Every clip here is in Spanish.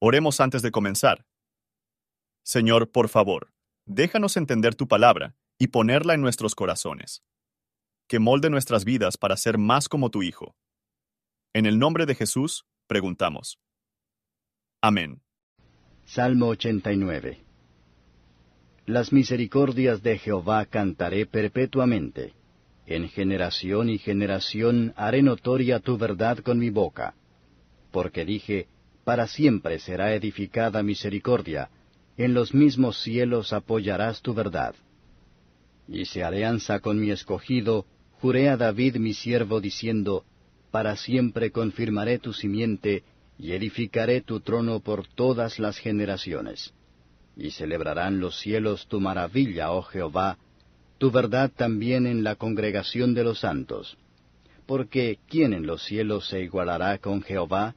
Oremos antes de comenzar. Señor, por favor, déjanos entender tu palabra y ponerla en nuestros corazones. Que molde nuestras vidas para ser más como tu Hijo. En el nombre de Jesús, preguntamos. Amén. Salmo 89 Las misericordias de Jehová cantaré perpetuamente. En generación y generación haré notoria tu verdad con mi boca. Porque dije, para siempre será edificada misericordia, en los mismos cielos apoyarás tu verdad. Hice alianza con mi escogido, juré a David mi siervo diciendo, Para siempre confirmaré tu simiente, y edificaré tu trono por todas las generaciones. Y celebrarán los cielos tu maravilla, oh Jehová, tu verdad también en la congregación de los santos. Porque ¿quién en los cielos se igualará con Jehová?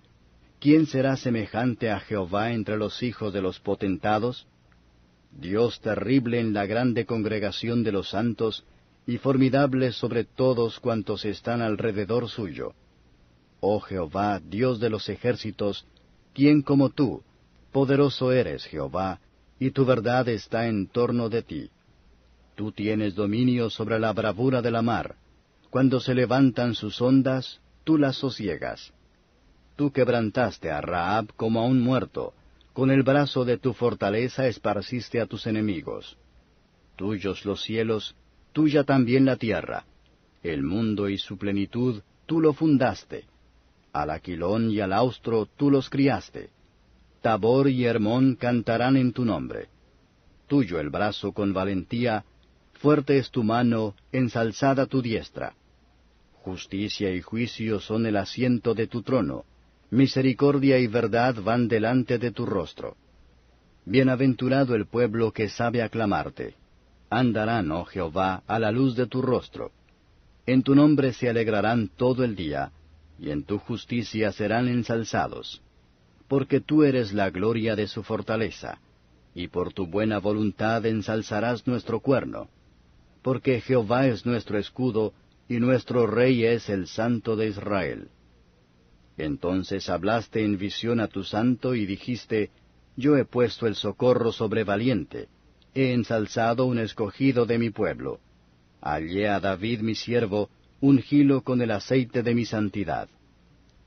¿Quién será semejante a Jehová entre los hijos de los potentados? Dios terrible en la grande congregación de los santos, y formidable sobre todos cuantos están alrededor suyo. Oh Jehová, Dios de los ejércitos, ¿quién como tú? Poderoso eres, Jehová, y tu verdad está en torno de ti. Tú tienes dominio sobre la bravura de la mar. Cuando se levantan sus ondas, tú las sosiegas. Tú quebrantaste a Raab como a un muerto, con el brazo de tu fortaleza esparciste a tus enemigos. Tuyos los cielos, tuya también la tierra. El mundo y su plenitud, tú lo fundaste. Al aquilón y al austro tú los criaste. Tabor y Hermón cantarán en tu nombre. Tuyo el brazo con valentía, fuerte es tu mano, ensalzada tu diestra. Justicia y juicio son el asiento de tu trono misericordia y verdad van delante de tu rostro. Bienaventurado el pueblo que sabe aclamarte. Andarán, oh Jehová, a la luz de tu rostro. En tu nombre se alegrarán todo el día, y en tu justicia serán ensalzados. Porque tú eres la gloria de su fortaleza, y por tu buena voluntad ensalzarás nuestro cuerno. Porque Jehová es nuestro escudo, y nuestro rey es el Santo de Israel. Entonces hablaste en visión a tu santo y dijiste, Yo he puesto el socorro sobre valiente, he ensalzado un escogido de mi pueblo. Hallé a David mi siervo, ungilo con el aceite de mi santidad.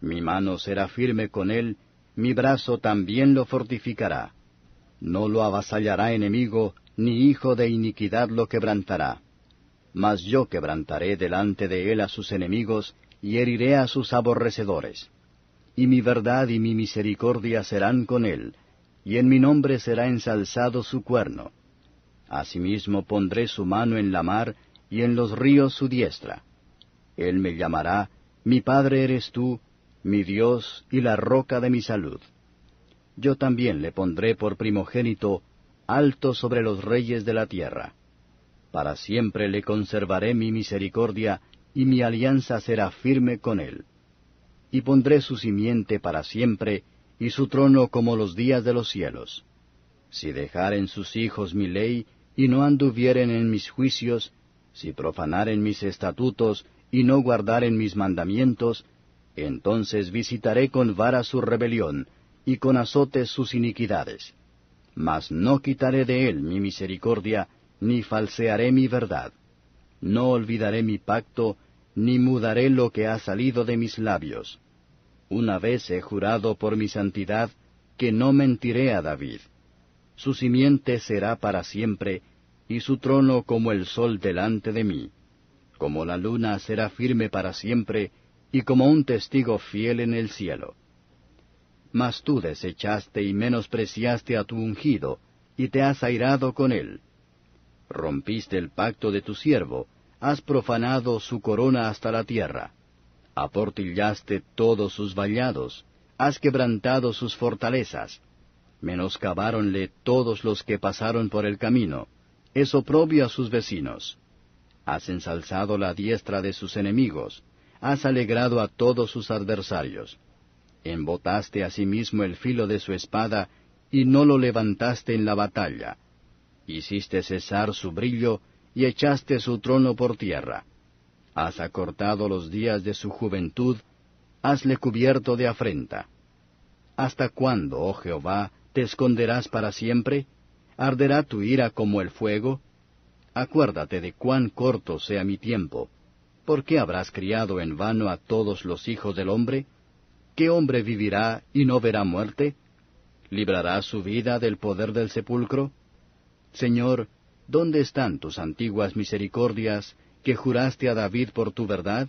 Mi mano será firme con él, mi brazo también lo fortificará. No lo avasallará enemigo, ni hijo de iniquidad lo quebrantará. Mas yo quebrantaré delante de él a sus enemigos, y heriré a sus aborrecedores y mi verdad y mi misericordia serán con él, y en mi nombre será ensalzado su cuerno. Asimismo pondré su mano en la mar, y en los ríos su diestra. Él me llamará, mi Padre eres tú, mi Dios y la roca de mi salud. Yo también le pondré por primogénito, alto sobre los reyes de la tierra. Para siempre le conservaré mi misericordia, y mi alianza será firme con él y pondré su simiente para siempre, y su trono como los días de los cielos. Si dejaren sus hijos mi ley, y no anduvieren en mis juicios, si profanaren mis estatutos, y no guardaren mis mandamientos, entonces visitaré con vara su rebelión, y con azotes sus iniquidades. Mas no quitaré de él mi misericordia, ni falsearé mi verdad. No olvidaré mi pacto, ni mudaré lo que ha salido de mis labios. Una vez he jurado por mi santidad que no mentiré a David. Su simiente será para siempre, y su trono como el sol delante de mí. Como la luna será firme para siempre, y como un testigo fiel en el cielo. Mas tú desechaste y menospreciaste a tu ungido, y te has airado con él. Rompiste el pacto de tu siervo, has profanado su corona hasta la tierra aportillaste todos sus vallados, has quebrantado sus fortalezas, menoscabáronle todos los que pasaron por el camino, es oprobio a sus vecinos. Has ensalzado la diestra de sus enemigos, has alegrado a todos sus adversarios. Embotaste asimismo el filo de su espada, y no lo levantaste en la batalla. Hiciste cesar su brillo, y echaste su trono por tierra has acortado los días de su juventud, hasle cubierto de afrenta. ¿Hasta cuándo, oh Jehová, te esconderás para siempre? ¿Arderá tu ira como el fuego? Acuérdate de cuán corto sea mi tiempo. ¿Por qué habrás criado en vano a todos los hijos del hombre? ¿Qué hombre vivirá y no verá muerte? ¿Librará su vida del poder del sepulcro? Señor, ¿dónde están tus antiguas misericordias que juraste a David por tu verdad?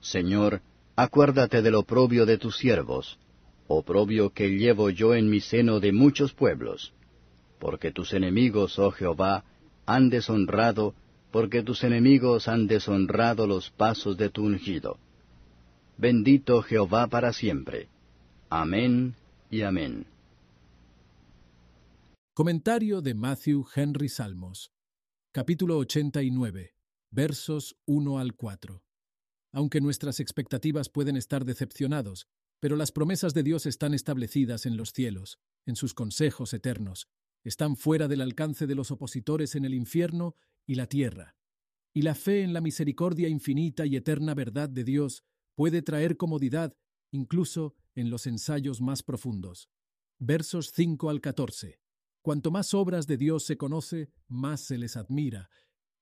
Señor, acuérdate del oprobio de tus siervos, oprobio que llevo yo en mi seno de muchos pueblos. Porque tus enemigos, oh Jehová, han deshonrado, porque tus enemigos han deshonrado los pasos de tu ungido. Bendito Jehová para siempre. Amén y amén. Comentario de Matthew Henry Salmos, capítulo 89, versos 1 al 4. Aunque nuestras expectativas pueden estar decepcionados, pero las promesas de Dios están establecidas en los cielos, en sus consejos eternos, están fuera del alcance de los opositores en el infierno y la tierra. Y la fe en la misericordia infinita y eterna verdad de Dios puede traer comodidad incluso en los ensayos más profundos. Versos 5 al 14. Cuanto más obras de Dios se conoce, más se les admira.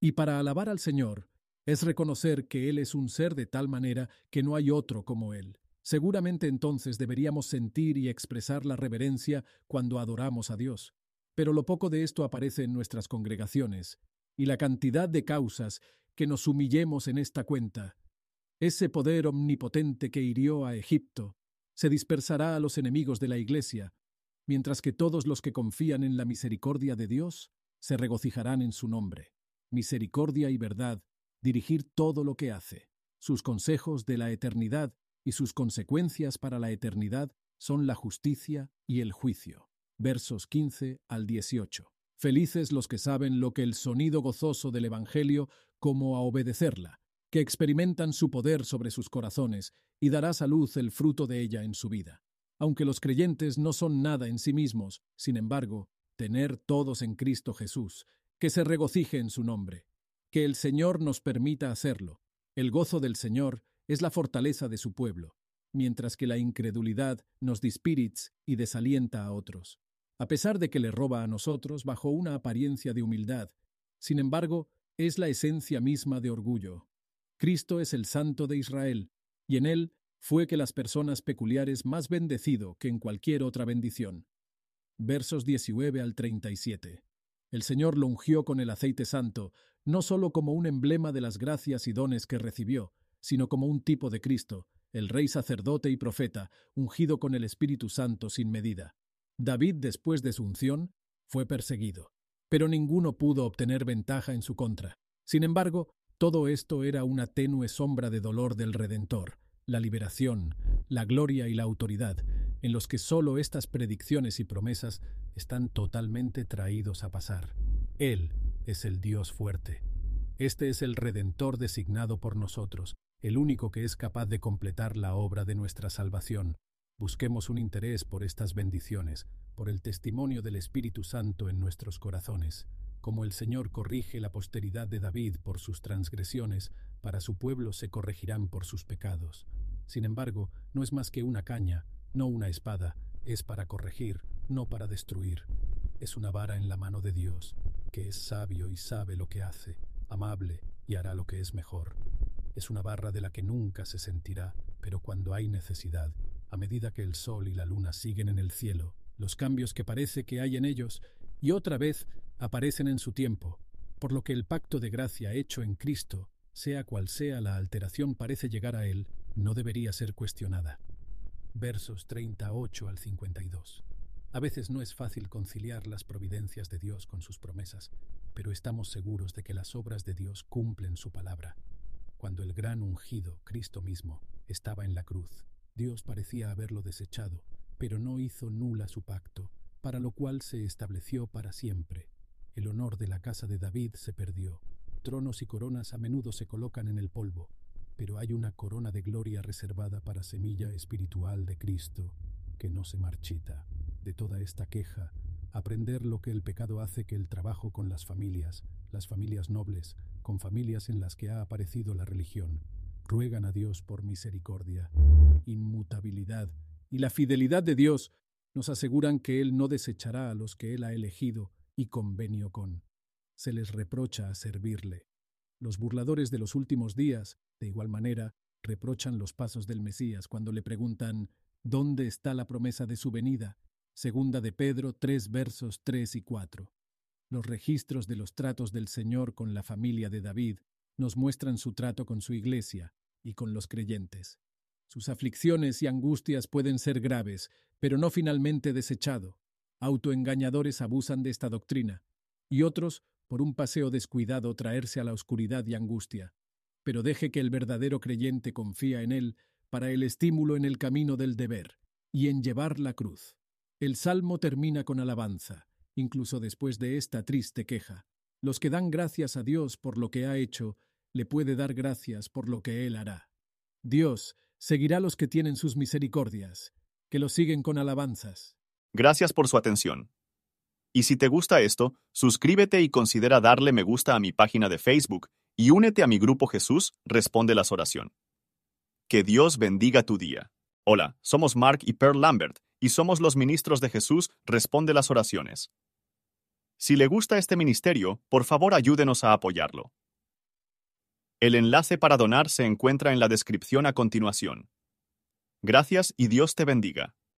Y para alabar al Señor, es reconocer que Él es un ser de tal manera que no hay otro como Él. Seguramente entonces deberíamos sentir y expresar la reverencia cuando adoramos a Dios. Pero lo poco de esto aparece en nuestras congregaciones, y la cantidad de causas que nos humillemos en esta cuenta. Ese poder omnipotente que hirió a Egipto se dispersará a los enemigos de la Iglesia, mientras que todos los que confían en la misericordia de Dios se regocijarán en su nombre. Misericordia y verdad, dirigir todo lo que hace. Sus consejos de la eternidad y sus consecuencias para la eternidad son la justicia y el juicio. Versos 15 al 18. Felices los que saben lo que el sonido gozoso del Evangelio como a obedecerla, que experimentan su poder sobre sus corazones y dará salud el fruto de ella en su vida. Aunque los creyentes no son nada en sí mismos, sin embargo, tener todos en Cristo Jesús, que se regocije en su nombre, que el Señor nos permita hacerlo. El gozo del Señor es la fortaleza de su pueblo, mientras que la incredulidad nos dispirits y desalienta a otros. A pesar de que le roba a nosotros bajo una apariencia de humildad, sin embargo, es la esencia misma de orgullo. Cristo es el Santo de Israel, y en él fue que las personas peculiares más bendecido que en cualquier otra bendición. Versos 19 al 37. El Señor lo ungió con el aceite santo, no solo como un emblema de las gracias y dones que recibió, sino como un tipo de Cristo, el Rey sacerdote y profeta, ungido con el Espíritu Santo sin medida. David, después de su unción, fue perseguido, pero ninguno pudo obtener ventaja en su contra. Sin embargo, todo esto era una tenue sombra de dolor del Redentor, la liberación, la gloria y la autoridad, en los que sólo estas predicciones y promesas están totalmente traídos a pasar. Él es el Dios fuerte. Este es el Redentor designado por nosotros, el único que es capaz de completar la obra de nuestra salvación. Busquemos un interés por estas bendiciones, por el testimonio del Espíritu Santo en nuestros corazones. Como el Señor corrige la posteridad de David por sus transgresiones, para su pueblo se corregirán por sus pecados. Sin embargo, no es más que una caña, no una espada, es para corregir, no para destruir. Es una vara en la mano de Dios, que es sabio y sabe lo que hace, amable y hará lo que es mejor. Es una barra de la que nunca se sentirá, pero cuando hay necesidad, a medida que el sol y la luna siguen en el cielo, los cambios que parece que hay en ellos, y otra vez aparecen en su tiempo, por lo que el pacto de gracia hecho en Cristo, sea cual sea la alteración parece llegar a él, no debería ser cuestionada. Versos 38 al 52. A veces no es fácil conciliar las providencias de Dios con sus promesas, pero estamos seguros de que las obras de Dios cumplen su palabra. Cuando el gran ungido, Cristo mismo, estaba en la cruz, Dios parecía haberlo desechado, pero no hizo nula su pacto, para lo cual se estableció para siempre el honor de la casa de David se perdió. Tronos y coronas a menudo se colocan en el polvo, pero hay una corona de gloria reservada para semilla espiritual de Cristo, que no se marchita. De toda esta queja, aprender lo que el pecado hace que el trabajo con las familias, las familias nobles, con familias en las que ha aparecido la religión, ruegan a Dios por misericordia, inmutabilidad y la fidelidad de Dios nos aseguran que Él no desechará a los que Él ha elegido y convenio con. Se les reprocha a servirle. Los burladores de los últimos días, de igual manera, reprochan los pasos del Mesías cuando le preguntan ¿Dónde está la promesa de su venida? Segunda de Pedro 3 versos 3 y 4. Los registros de los tratos del Señor con la familia de David nos muestran su trato con su iglesia y con los creyentes. Sus aflicciones y angustias pueden ser graves, pero no finalmente desechado. Autoengañadores abusan de esta doctrina, y otros, por un paseo descuidado, traerse a la oscuridad y angustia. Pero deje que el verdadero creyente confía en él para el estímulo en el camino del deber y en llevar la cruz. El salmo termina con alabanza, incluso después de esta triste queja. Los que dan gracias a Dios por lo que ha hecho, le puede dar gracias por lo que Él hará. Dios seguirá a los que tienen sus misericordias, que los siguen con alabanzas. Gracias por su atención. Y si te gusta esto, suscríbete y considera darle me gusta a mi página de Facebook y únete a mi grupo Jesús Responde las Oración. Que Dios bendiga tu día. Hola, somos Mark y Pearl Lambert y somos los ministros de Jesús Responde las Oraciones. Si le gusta este ministerio, por favor ayúdenos a apoyarlo. El enlace para donar se encuentra en la descripción a continuación. Gracias y Dios te bendiga.